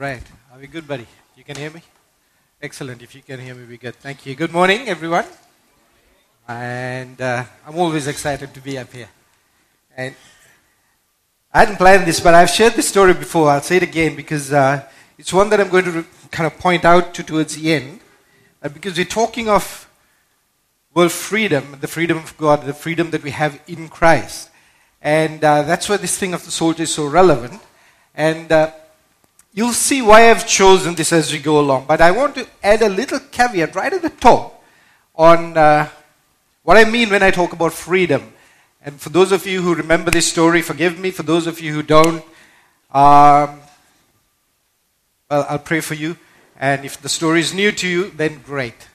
Right. Are we good, buddy? You can hear me? Excellent. If you can hear me, we're good. Thank you. Good morning, everyone. And uh, I'm always excited to be up here. And I hadn't planned this, but I've shared this story before. I'll say it again because uh, it's one that I'm going to kind of point out to towards the end. Uh, because we're talking of world freedom, the freedom of God, the freedom that we have in Christ. And uh, that's why this thing of the soldier is so relevant. And uh, you'll see why I've chosen this as we go along. But I want to add a little caveat right at the top on uh, what I mean when I talk about freedom. And for those of you who remember this story, forgive me. For those of you who don't, um, well, I'll pray for you. And if the story is new to you, then great.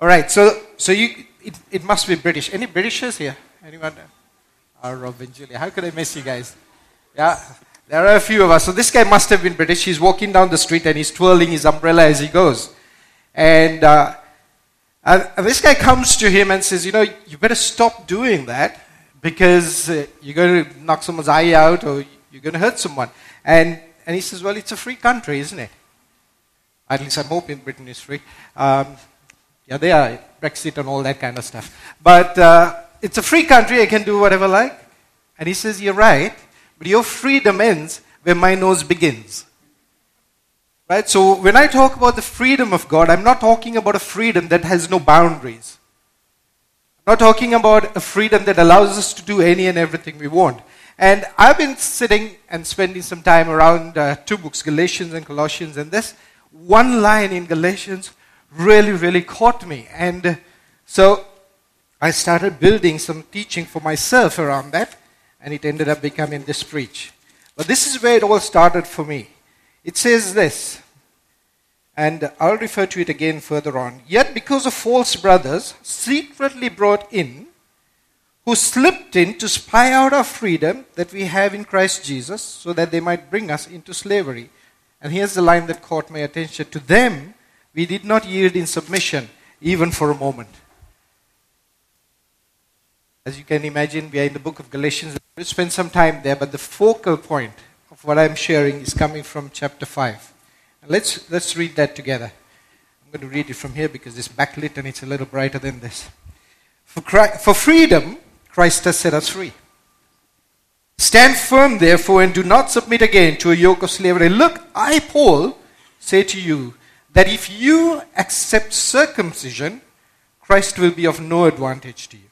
All right, so, so you, it, it must be British. Any Britishers here? Anyone? Oh, Robin, Julia. How could I miss you guys? Yeah, there are a few of us. So this guy must have been British. He's walking down the street and he's twirling his umbrella as he goes. And, uh, and this guy comes to him and says, You know, you better stop doing that because uh, you're going to knock someone's eye out or you're going to hurt someone. And, and he says, Well, it's a free country, isn't it? At least I'm hoping Britain is free. Um, yeah, they are, Brexit and all that kind of stuff. But uh, it's a free country, I can do whatever I like. And he says, You're right, but your freedom ends where my nose begins. Right? So when I talk about the freedom of God, I'm not talking about a freedom that has no boundaries. I'm not talking about a freedom that allows us to do any and everything we want. And I've been sitting and spending some time around uh, two books, Galatians and Colossians, and this one line in Galatians really, really caught me. And uh, so I started building some teaching for myself around that, and it ended up becoming this preach. But this is where it all started for me. It says this, and I'll refer to it again further on. Yet, because of false brothers secretly brought in, who slipped in to spy out our freedom that we have in Christ Jesus, so that they might bring us into slavery. And here's the line that caught my attention. To them, we did not yield in submission, even for a moment. As you can imagine, we are in the book of Galatians. We'll spend some time there, but the focal point of what I'm sharing is coming from chapter 5. Let's, let's read that together. I'm going to read it from here because it's backlit and it's a little brighter than this. For, Christ, for freedom, Christ has set us free. Stand firm, therefore, and do not submit again to a yoke of slavery. Look, I, Paul, say to you that if you accept circumcision, Christ will be of no advantage to you.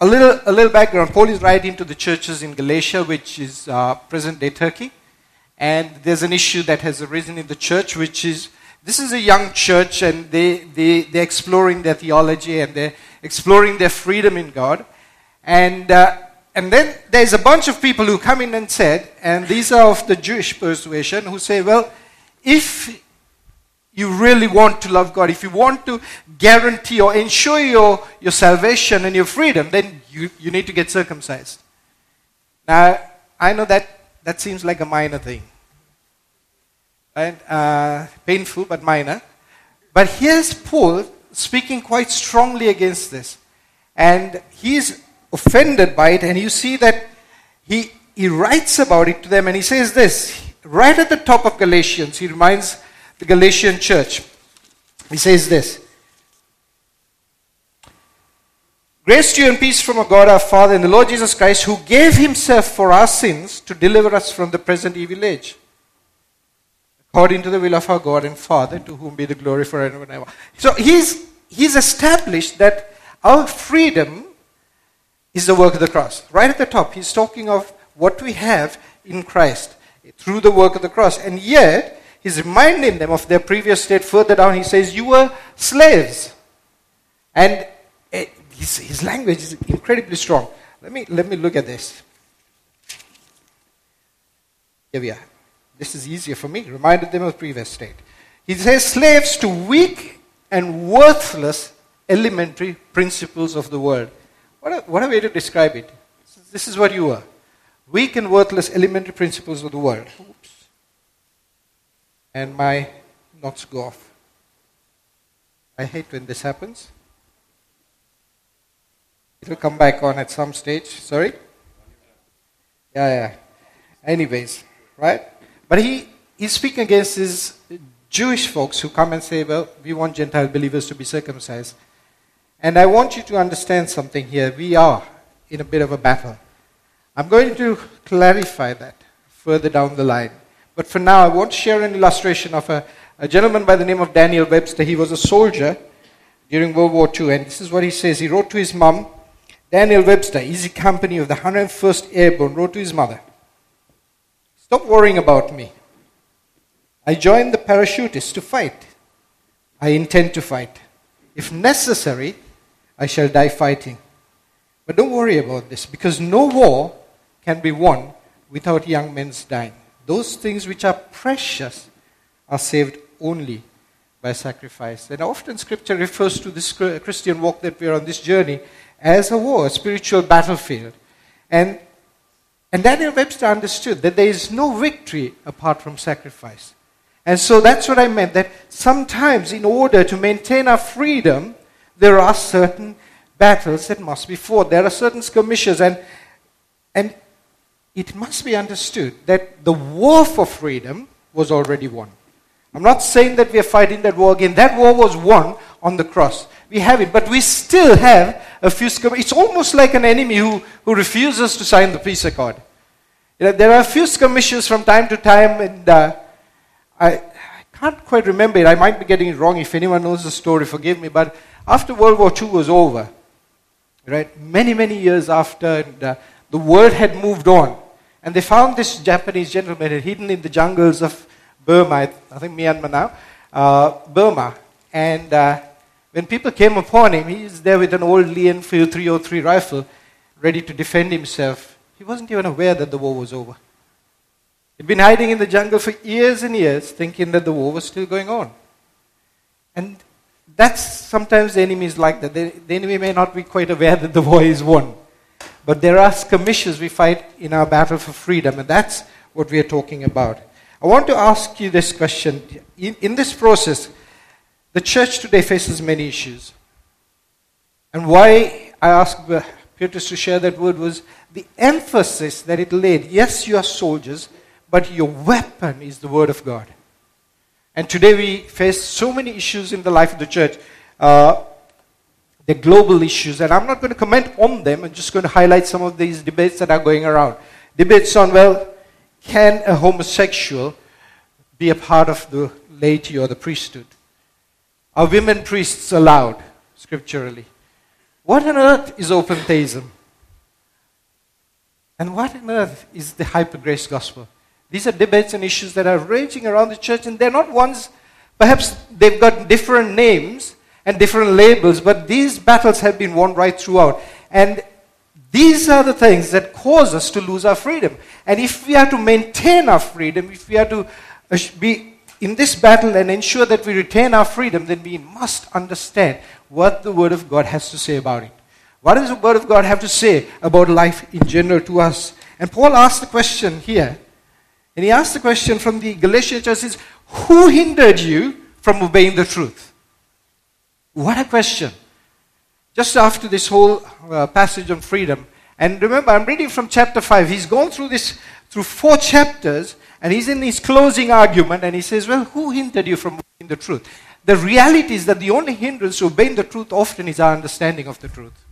a little, a little background. Paul is writing to the churches in Galatia, which is uh, present day Turkey. And there's an issue that has arisen in the church, which is this is a young church, and they, they, they're exploring their theology and they're exploring their freedom in God. And, uh, and then there's a bunch of people who come in and said, and these are of the Jewish persuasion, who say, well, if you really want to love God, if you want to guarantee or ensure your, your salvation and your freedom, then you, you need to get circumcised. Now, I know that that seems like a minor thing. Right? Uh, painful, but minor. But here's Paul speaking quite strongly against this. And he's offended by it, and you see that he, he writes about it to them, and he says this right at the top of Galatians. He reminds the Galatian church. He says this Grace to you and peace from our God our Father and the Lord Jesus Christ, who gave himself for our sins to deliver us from the present evil age. According to the will of our God and Father, to whom be the glory forever and ever. So he's, he's established that our freedom is the work of the cross. Right at the top, he's talking of what we have in Christ through the work of the cross. And yet, He's reminding them of their previous state. Further down, he says, You were slaves. And eh, his, his language is incredibly strong. Let me, let me look at this. Here we are. This is easier for me. Reminded them of previous state. He says, slaves to weak and worthless elementary principles of the world. What a, what a way to describe it. This is what you are weak and worthless elementary principles of the world. And my knots go off. I hate when this happens. It will come back on at some stage. Sorry? Yeah, yeah. Anyways, right? But he, he's speaking against his Jewish folks who come and say, well, we want Gentile believers to be circumcised. And I want you to understand something here. We are in a bit of a battle. I'm going to clarify that further down the line. But for now, I want to share an illustration of a, a gentleman by the name of Daniel Webster. He was a soldier during World War II, and this is what he says. He wrote to his mom, Daniel Webster, Easy Company of the 101st Airborne, wrote to his mother, Stop worrying about me. I joined the parachutists to fight. I intend to fight. If necessary, I shall die fighting. But don't worry about this, because no war can be won without young men's dying. Those things which are precious are saved only by sacrifice. And often scripture refers to this Christian walk that we are on this journey as a war, a spiritual battlefield. And, and Daniel Webster understood that there is no victory apart from sacrifice. And so that's what I meant that sometimes, in order to maintain our freedom, there are certain battles that must be fought. There are certain skirmishes, and, and it must be understood that the war for freedom was already won. I'm not saying that we are fighting that war again. That war was won on the cross. We have it, but we still have a few skirmishes. It's almost like an enemy who, who refuses to sign the peace accord. You know, there are a few skirmishes from time to time, and uh, I, I can't quite remember it. I might be getting it wrong. If anyone knows the story, forgive me. But after World War II was over, right, many, many years after, and, uh, the world had moved on. And they found this Japanese gentleman hidden in the jungles of Burma, I think Myanmar now, uh, Burma. And uh, when people came upon him, he's there with an old Lee Enfield 303 rifle, ready to defend himself. He wasn't even aware that the war was over. He'd been hiding in the jungle for years and years, thinking that the war was still going on. And that's sometimes the enemy is like that. The, the enemy may not be quite aware that the war is won. But there are skirmishes we fight in our battle for freedom, and that's what we are talking about. I want to ask you this question. In, in this process, the church today faces many issues. And why I asked Peter to share that word was the emphasis that it laid. Yes, you are soldiers, but your weapon is the Word of God. And today we face so many issues in the life of the church. Uh, the global issues, and I'm not going to comment on them. I'm just going to highlight some of these debates that are going around. Debates on, well, can a homosexual be a part of the laity or the priesthood? Are women priests allowed scripturally? What on earth is open theism? And what on earth is the hyper grace gospel? These are debates and issues that are raging around the church, and they're not ones, perhaps they've got different names and different labels, but these battles have been won right throughout. And these are the things that cause us to lose our freedom. And if we are to maintain our freedom, if we are to uh, be in this battle and ensure that we retain our freedom, then we must understand what the Word of God has to say about it. What does the Word of God have to say about life in general to us? And Paul asked the question here and he asked the question from the Galatian church Who hindered you from obeying the truth? What a question. Just after this whole uh, passage on freedom. And remember, I'm reading from chapter 5. He's gone through this, through four chapters, and he's in his closing argument, and he says, Well, who hindered you from the truth? The reality is that the only hindrance to obeying the truth often is our understanding of the truth.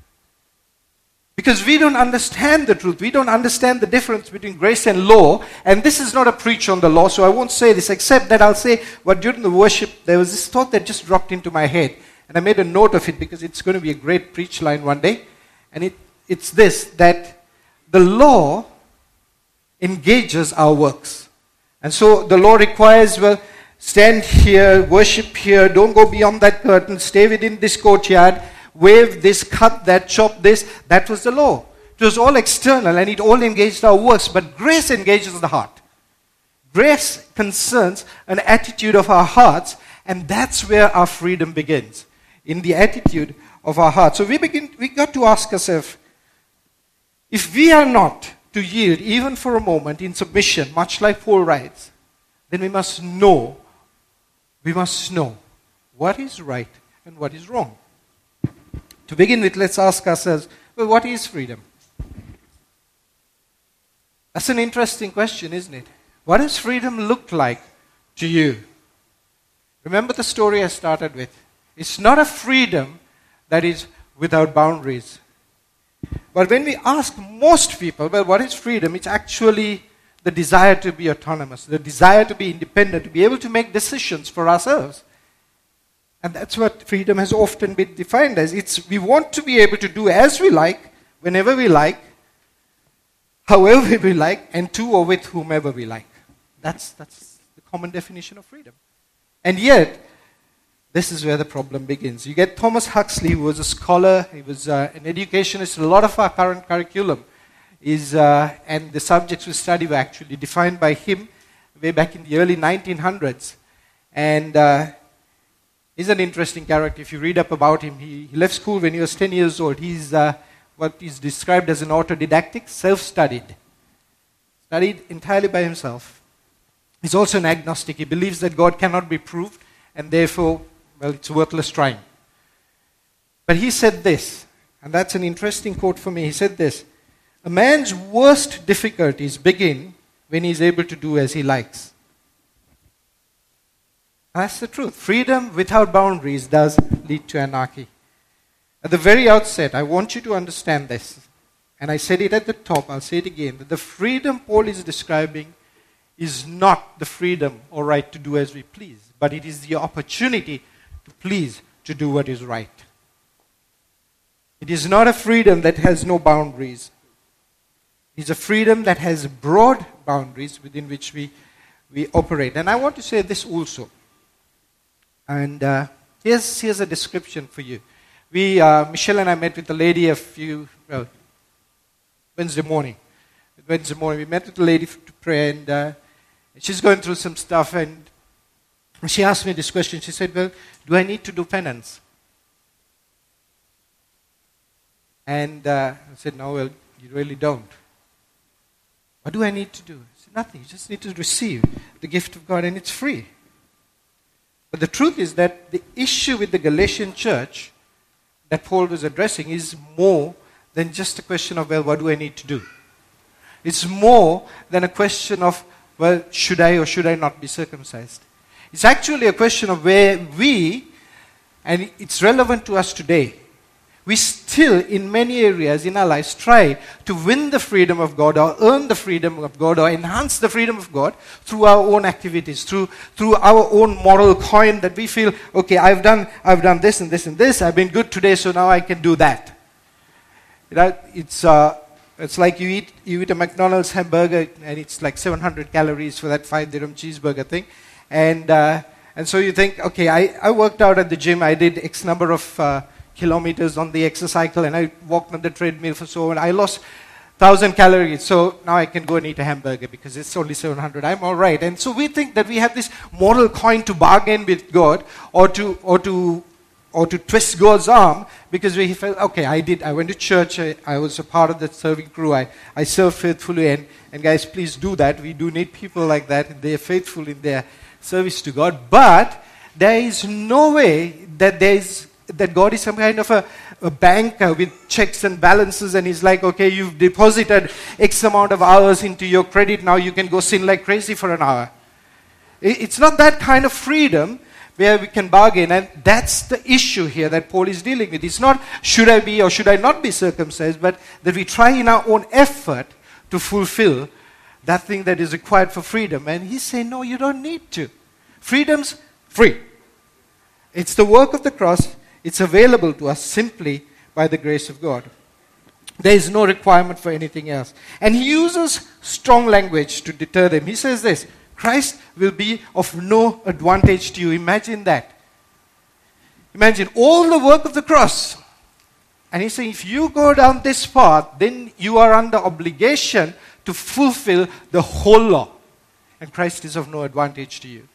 Because we don't understand the truth. We don't understand the difference between grace and law. And this is not a preach on the law, so I won't say this, except that I'll say what during the worship, there was this thought that just dropped into my head. And I made a note of it because it's going to be a great preach line one day. And it, it's this that the law engages our works. And so the law requires, well, stand here, worship here, don't go beyond that curtain, stay within this courtyard wave this, cut that, chop this. That was the law. It was all external and it all engaged our works, but grace engages the heart. Grace concerns an attitude of our hearts And that's where our freedom begins, in the attitude of our heart. So we begin, we got to ask ourselves, if we are not to yield even for a moment in submission, much like Paul writes, then we must know, we must know what is right and what is wrong. To begin with, let's ask ourselves, well, what is freedom? That's an interesting question, isn't it? What does freedom look like to you? Remember the story I started with. It's not a freedom that is without boundaries. But when we ask most people, well, what is freedom? It's actually the desire to be autonomous, the desire to be independent, to be able to make decisions for ourselves. And that's what freedom has often been defined as. It's we want to be able to do as we like, whenever we like, however we like, and to or with whomever we like. That's, that's the common definition of freedom. And yet, this is where the problem begins. You get Thomas Huxley, who was a scholar, he was uh, an educationist. A lot of our current curriculum is, uh, and the subjects we study were actually defined by him way back in the early 1900s. And uh, he's an interesting character. If you read up about him, he, he left school when he was 10 years old. He's uh, what is described as an autodidactic, self studied. Studied entirely by himself. He's also an agnostic. He believes that God cannot be proved, and therefore well, it's worthless trying. But he said this, and that's an interesting quote for me. He said this A man's worst difficulties begin when he's able to do as he likes. That's the truth. Freedom without boundaries does lead to anarchy. At the very outset, I want you to understand this. And I said it at the top, I'll say it again that the freedom Paul is describing is not the freedom or right to do as we please, but it is the opportunity to please, to do what is right. It is not a freedom that has no boundaries. It is a freedom that has broad boundaries within which we, we operate. And I want to say this also. And uh, here's, here's a description for you. We, uh, Michelle and I met with a lady a few, well, Wednesday morning. Wednesday morning, we met with a lady to pray, and uh, she's going through some stuff, and she asked me this question. She said, Well, do I need to do penance? And uh, I said, No, well, you really don't. What do I need to do? I said, Nothing. You just need to receive the gift of God, and it's free. But the truth is that the issue with the Galatian church that Paul was addressing is more than just a question of, well, what do I need to do? It's more than a question of, well, should I or should I not be circumcised? It's actually a question of where we, and it's relevant to us today, we still, in many areas in our lives, try to win the freedom of God or earn the freedom of God or enhance the freedom of God through our own activities, through, through our own moral coin that we feel, okay, I've done, I've done this and this and this, I've been good today, so now I can do that. It's, uh, it's like you eat, you eat a McDonald's hamburger and it's like 700 calories for that five dirham cheeseburger thing. And, uh, and so you think, okay, I, I worked out at the gym, I did X number of uh, kilometers on the exercise exercycle, and I walked on the treadmill for so and I lost 1,000 calories. So now I can go and eat a hamburger because it's only 700. I'm all right. And so we think that we have this moral coin to bargain with God or to, or to, or to twist God's arm because we felt, okay, I did, I went to church, I, I was a part of the serving crew, I, I served faithfully, and, and guys, please do that. We do need people like that, they're faithful in their service to God. But there is no way that there is that God is some kind of a, a banker with checks and balances, and He's like, okay, you've deposited X amount of hours into your credit, now you can go sin like crazy for an hour. It's not that kind of freedom where we can bargain, and that's the issue here that Paul is dealing with. It's not should I be or should I not be circumcised, but that we try in our own effort to fulfill that thing that is required for freedom. And he's saying, no, you don't need to. Freedom's free. It's the work of the cross. It's available to us simply by the grace of God. There is no requirement for anything else. And he uses strong language to deter them. He says this Christ will be of no advantage to you. Imagine that. Imagine all the work of the cross. And he's saying, if you go down this path, then you are under obligation to fulfill the whole law. And Christ is of no advantage to you.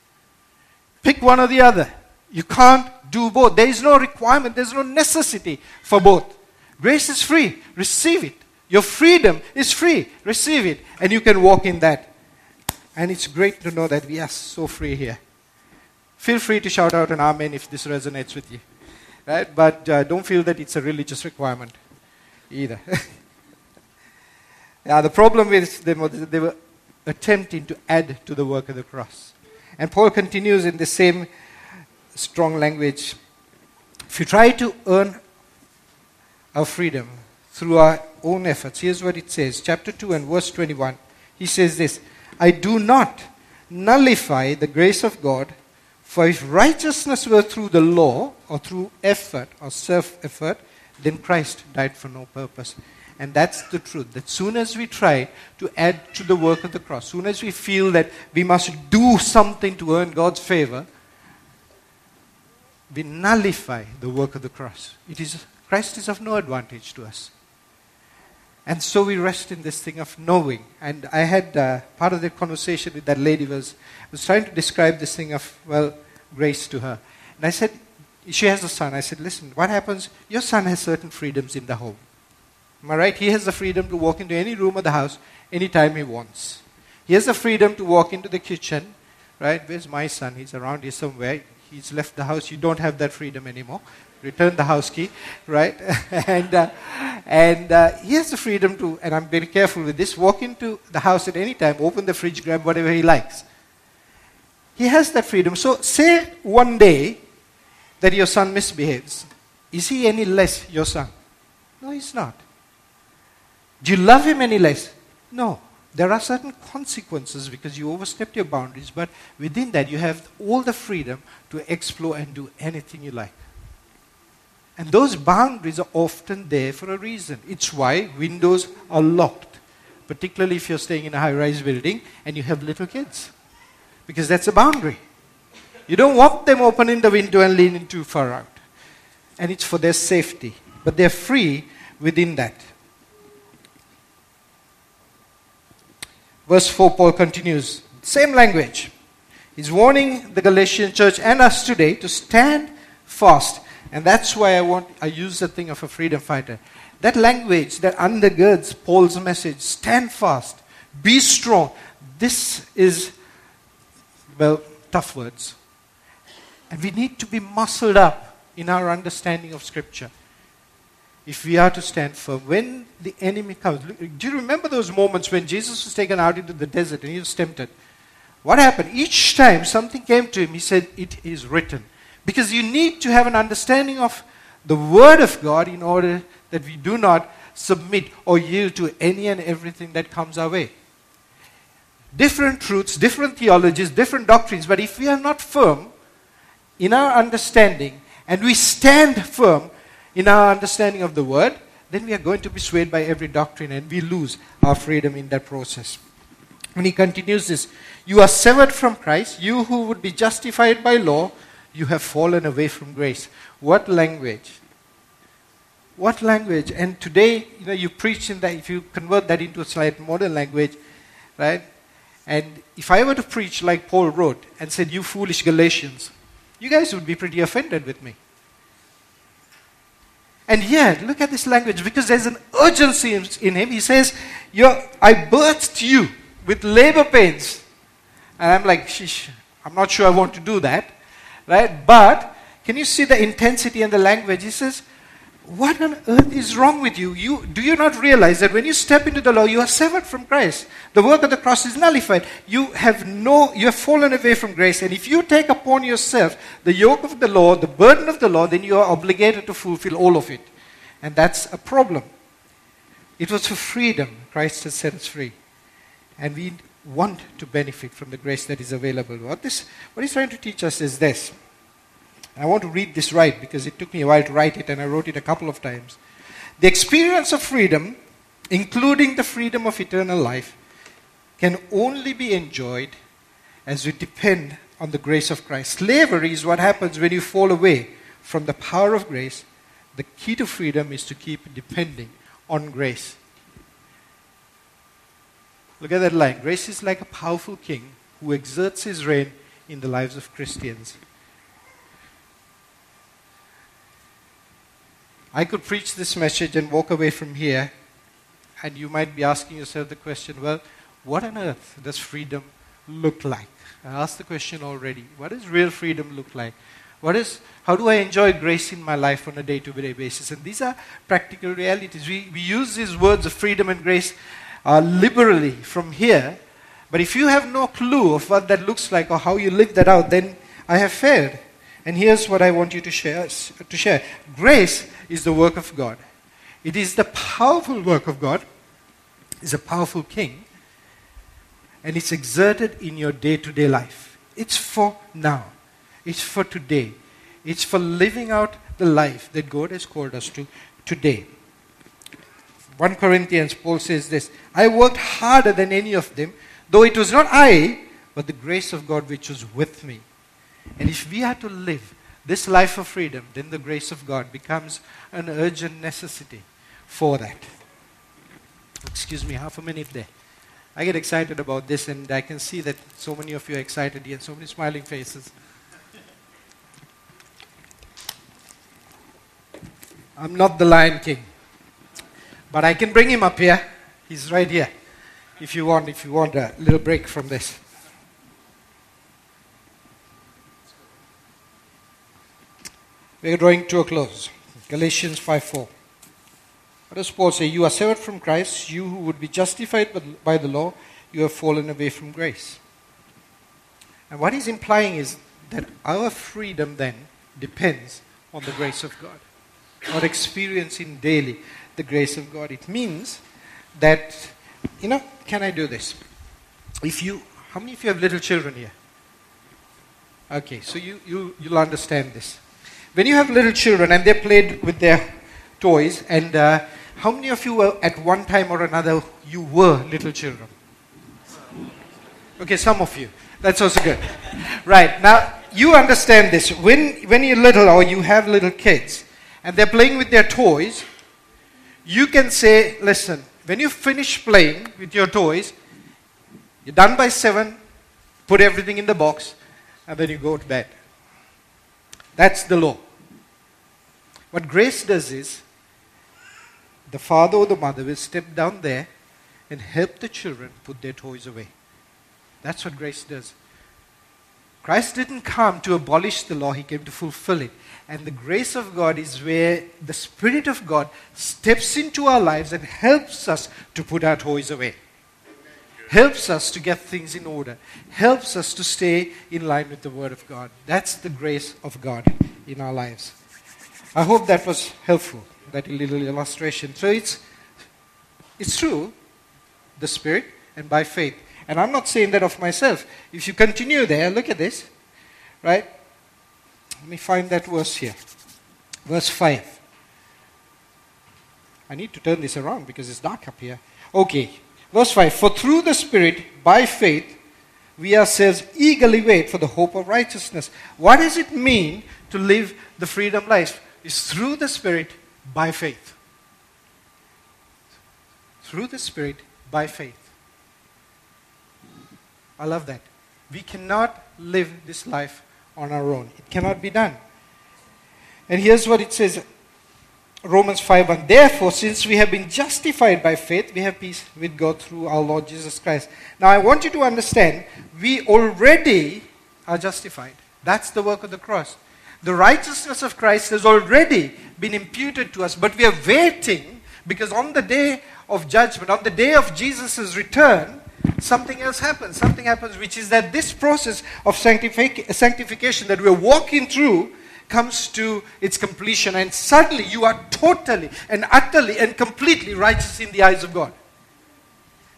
Pick one or the other. You can't do both. There is no requirement, there's no necessity for both. Grace is free. Receive it. Your freedom is free. Receive it. And you can walk in that. And it's great to know that we are so free here. Feel free to shout out an amen if this resonates with you. Right? But uh, don't feel that it's a religious requirement either. yeah, the problem is they were, they were attempting to add to the work of the cross. And Paul continues in the same strong language. If you try to earn our freedom through our own efforts, here's what it says, chapter 2 and verse 21. He says this I do not nullify the grace of God, for if righteousness were through the law, or through effort, or self effort, then Christ died for no purpose. And that's the truth. That soon as we try to add to the work of the cross, soon as we feel that we must do something to earn God's favor, we nullify the work of the cross. It is, Christ is of no advantage to us. And so we rest in this thing of knowing. And I had uh, part of the conversation with that lady was was trying to describe this thing of well grace to her. And I said, she has a son. I said, listen, what happens? Your son has certain freedoms in the home. Am I right? He has the freedom to walk into any room of the house anytime he wants. He has the freedom to walk into the kitchen, right? Where's my son? He's around here somewhere he's left the house, you don't have that freedom anymore. Return the house key, right? and uh, and uh, he has the freedom to, and I'm very careful with this, walk into the house at any time, open the fridge, grab whatever he likes. He has that freedom. So, say one day that your son misbehaves. Is he any less your son? No, he's not. Do you love him any less? No. There are certain consequences because you overstepped your boundaries, but within that, you have all the freedom to explore and do anything you like. And those boundaries are often there for a reason. It's why windows are locked, particularly if you're staying in a high rise building and you have little kids, because that's a boundary. You don't want them opening the window and leaning too far out. And it's for their safety, but they're free within that. Verse 4, Paul continues, same language. He's warning the Galatian church and us today to stand fast. And that's why I want I use the thing of a freedom fighter. That language that undergirds Paul's message, stand fast, be strong. This is well, tough words. And we need to be muscled up in our understanding of scripture if we are to stand firm, when the enemy comes, do you remember those moments when Jesus was taken out into the desert and he was tempted? What happened? Each time something came to him, he said, It is written. Because you need to have an understanding of the Word of God in order that we do not submit or yield to any and everything that comes our way. Different truths, different theologies, different doctrines, but if we are not firm in our understanding and we stand firm, in our understanding of the word, then we are going to be swayed by every doctrine and we lose our freedom in that process. When he continues this, you are severed from Christ, you who would be justified by law, you have fallen away from grace. What language? What language? And today, you know, you preach in that, if you convert that into a slight modern language, right? And if I were to preach like Paul wrote and said, You foolish Galatians, you guys would be pretty offended with me. And yet, look at this language because there's an urgency in him. He says, I birthed you with labor pains. And I'm like, Sheesh, I'm not sure I want to do that. Right? But can you see the intensity and the language? He says, What on earth is wrong with you? you? Do you not realize that when you step into the law, you are severed from Christ? The work of the cross is nullified. You have no you have fallen away from grace. And if you take upon yourself the yoke of the law, the burden of the law, then you are obligated to fulfill all of it. And that's a problem. It was for freedom Christ has set us free. And we want to benefit from the grace that is available. What, this, what he's trying to teach us is this. I want to read this right because it took me a while to write it and I wrote it a couple of times. The experience of freedom, including the freedom of eternal life, can only be enjoyed as we depend on the grace of Christ. Slavery is what happens when you fall away from the power of grace the key to freedom is to keep depending on grace. Look at that line. Grace is like a powerful king who exerts his reign in the lives of Christians. I could preach this message and walk away from here, and you might be asking yourself the question well, what on earth does freedom look like? I asked the question already. What does real freedom look like? What is, how do I enjoy grace in my life on a day to day basis? And these are practical realities. We, we use these words of freedom and grace uh, liberally from here, but if you have no clue of what that looks like or how you live that out, then I have failed. And here's what I want you to share, to share. Grace is the work of God. It is the powerful work of God. It's a powerful king. And it's exerted in your day to day life. It's for now. It's for today. It's for living out the life that God has called us to today. 1 Corinthians, Paul says this I worked harder than any of them, though it was not I, but the grace of God which was with me. And if we are to live this life of freedom, then the grace of God becomes an urgent necessity for that. Excuse me, half a minute there. I get excited about this, and I can see that so many of you are excited here, so many smiling faces. I'm not the Lion King, but I can bring him up here. He's right here. If you want, if you want a little break from this. We are drawing to a close. Galatians 5 4. What does Paul say? You are severed from Christ, you who would be justified by the law, you have fallen away from grace. And what he's implying is that our freedom then depends on the grace of God, or experiencing daily the grace of God. It means that, you know, can I do this? If you, how many of you have little children here? Okay, so you, you, you'll understand this when you have little children and they played with their toys, and uh, how many of you were at one time or another you were little children? Okay, some of you. That's also good. Right now, you understand this. When when you're little or you have little kids, and they're playing with their toys, you can say, "Listen, when you finish playing with your toys, you're done by seven. Put everything in the box, and then you go to bed." That's the law. What grace does is the father or the mother will step down there and help the children put their toys away. That's what grace does. Christ didn't come to abolish the law, he came to fulfill it. And the grace of God is where the Spirit of God steps into our lives and helps us to put our toys away helps us to get things in order, helps us to stay in line with the Word of God. That's the grace of God in our lives. I hope that was helpful, that little illustration. So it's, it's true, the Spirit, and by faith. And I'm not saying that of myself. If you continue there, look at this, right? Let me find that verse here. Verse 5. I need to turn this around because it's dark up here. Okay, Verse 5 For through the Spirit, by faith, we ourselves eagerly wait for the hope of righteousness. What does it mean to live the freedom life? It's through the Spirit, by faith. Through the Spirit, by faith. I love that. We cannot live this life on our own, it cannot be done. And here's what it says Romans 5 1. Therefore, since we have been justified by faith, we have peace with God through our Lord Jesus Christ. Now, I want you to understand, we already are justified. That's the work of the cross. The righteousness of Christ has already been imputed to us, but we are waiting because on the day of judgment, on the day of Jesus' return, something else happens. Something happens, which is that this process of sanctific- sanctification that we're walking through comes to its completion, and suddenly you are totally and utterly and completely righteous in the eyes of God.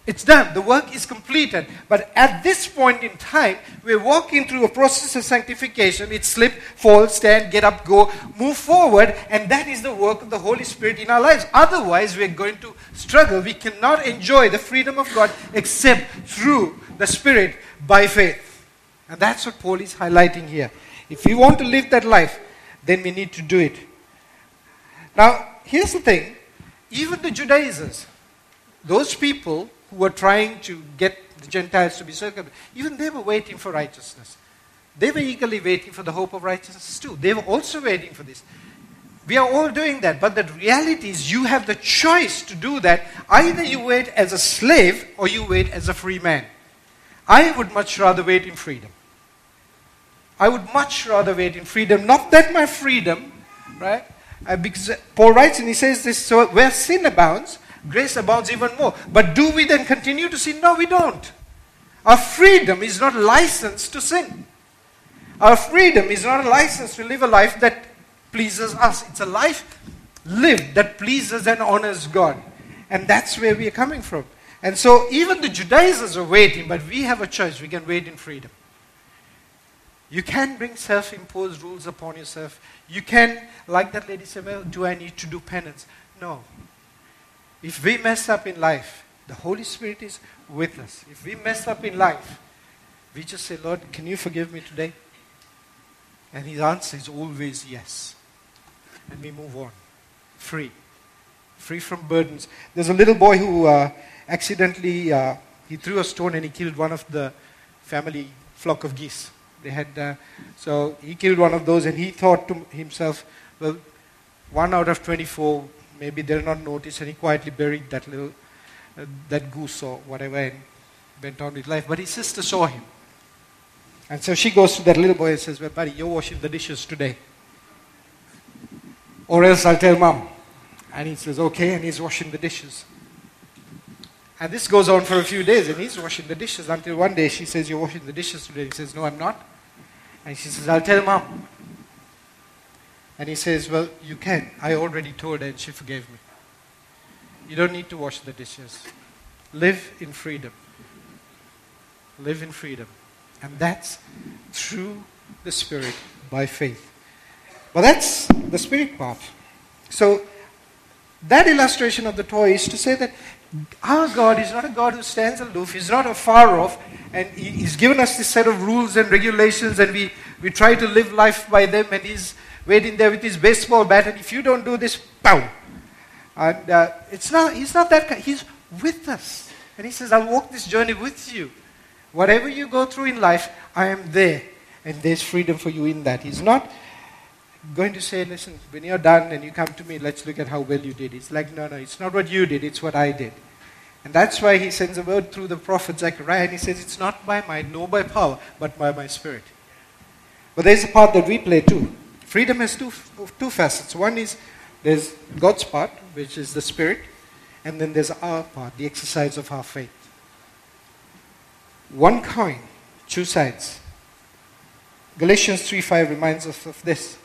It's done. The work is completed. But at this point in time, we're walking through a process of sanctification. It's slip, fall, stand, get up, go, move forward. And that is the work of the Holy Spirit in our lives. Otherwise, we're going to struggle. We cannot enjoy the freedom of God except through the Spirit by faith. And that's what Paul is highlighting here. If we want to live that life, then we need to do it. Now, here's the thing even the Judaizers, those people who were trying to get the Gentiles to be circumcised, even they were waiting for righteousness. They were eagerly waiting for the hope of righteousness too. They were also waiting for this. We are all doing that, but the reality is you have the choice to do that. Either you wait as a slave or you wait as a free man. I would much rather wait in freedom. I would much rather wait in freedom. Not that my freedom, right? Uh, because Paul writes and he says this so where sin abounds, grace abounds even more. But do we then continue to sin? No, we don't. Our freedom is not license to sin. Our freedom is not a license to live a life that pleases us. It's a life lived that pleases and honors God. And that's where we are coming from. And so even the Judaizers are waiting, but we have a choice. We can wait in freedom. You can bring self imposed rules upon yourself. You can, like that lady said, well, do I need to do penance? No. If we mess up in life, the Holy Spirit is with us. If we mess up in life, we just say, Lord, can you forgive me today? And his answer is always yes. And we move on. Free. Free from burdens. There's a little boy who uh, accidentally, uh, he threw a stone and he killed one of the family flock of geese. They had, uh, so he killed one of those and he thought to himself, well, one out of 24, maybe they'll not notice and he quietly buried that little, uh, that goose or whatever and went on with life. But his sister saw him. And so she goes to that little boy and says, Well, buddy, you're washing the dishes today. Or else I'll tell mom. And he says, Okay, and he's washing the dishes. And this goes on for a few days, and he's washing the dishes until one day she says, You're washing the dishes today. He says, No, I'm not. And she says, I'll tell mom. And he says, Well, you can. I already told her, and she forgave me. You don't need to wash the dishes. Live in freedom. Live in freedom. And that's through the Spirit by faith. Well, that's the Spirit part. So, that illustration of the toy is to say that our God is not a God who stands aloof, He's not afar off, and He's given us this set of rules and regulations, and we, we try to live life by them, and He's waiting there with His baseball bat, and if you don't do this, pow! And uh, it's not, He's not that kind, He's with us. And He says, I'll walk this journey with you. Whatever you go through in life, I am there. And there's freedom for you in that. He's not going to say, listen, when you're done and you come to me, let's look at how well you did. It's like, no, no, it's not what you did, it's what I did. And that's why he sends a word through the prophet Zechariah and he says, it's not by might, nor by power, but by my spirit. But there's a part that we play too. Freedom has two, two facets. One is there's God's part, which is the spirit, and then there's our part, the exercise of our faith one coin, two sides. Galatians 3:5 reminds us of this.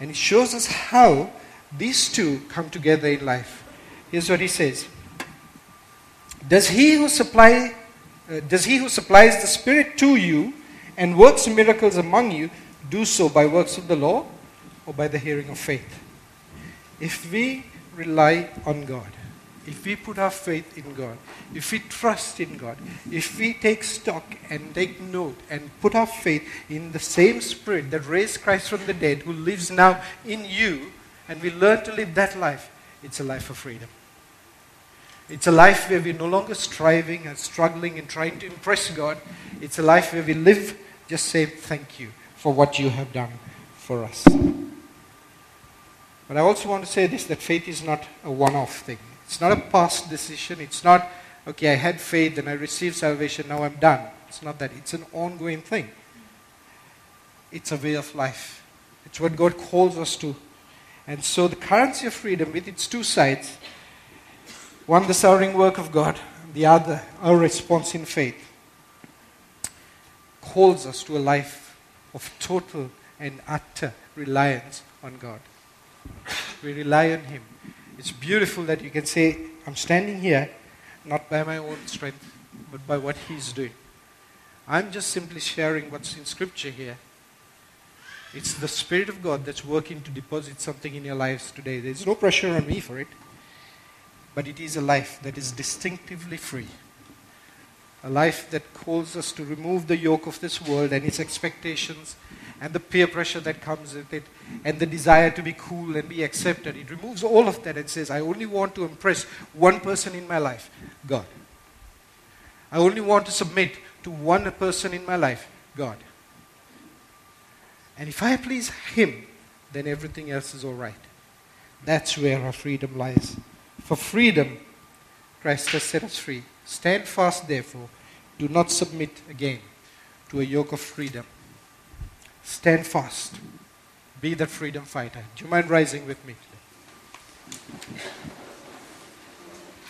And it shows us how these two come together in life. Here's what he says. Does he who supply uh, does he who supplies the spirit to you and works miracles among you do so by works of the law or by the hearing of faith? If we rely on God, if we put our faith in God, if we trust in God, if we take stock and take note and put our faith in the same Spirit that raised Christ from the dead, who lives now in you, and we learn to live that life, it's a life of freedom. It's a life where we're no longer striving and struggling and trying to impress God. It's a life where we live just say thank you for what you have done for us. But I also want to say this that faith is not a one off thing. It's not a past decision. It's not, okay, I had faith and I received salvation, now I'm done. It's not that. It's an ongoing thing. It's a way of life. It's what God calls us to. And so the currency of freedom, with its two sides, one the sovereign work of God, the other our response in faith, calls us to a life of total and utter reliance on God. We rely on Him. It's beautiful that you can say, I'm standing here not by my own strength, but by what He's doing. I'm just simply sharing what's in Scripture here. It's the Spirit of God that's working to deposit something in your lives today. There's no pressure on me for it, but it is a life that is distinctively free. A life that calls us to remove the yoke of this world and its expectations and the peer pressure that comes with it and the desire to be cool and be accepted. It removes all of that and says, I only want to impress one person in my life God. I only want to submit to one person in my life God. And if I please Him, then everything else is all right. That's where our freedom lies. For freedom, Christ has set us free. Stand fast, therefore. Do not submit again to a yoke of freedom. Stand fast. Be the freedom fighter. Do you mind rising with me?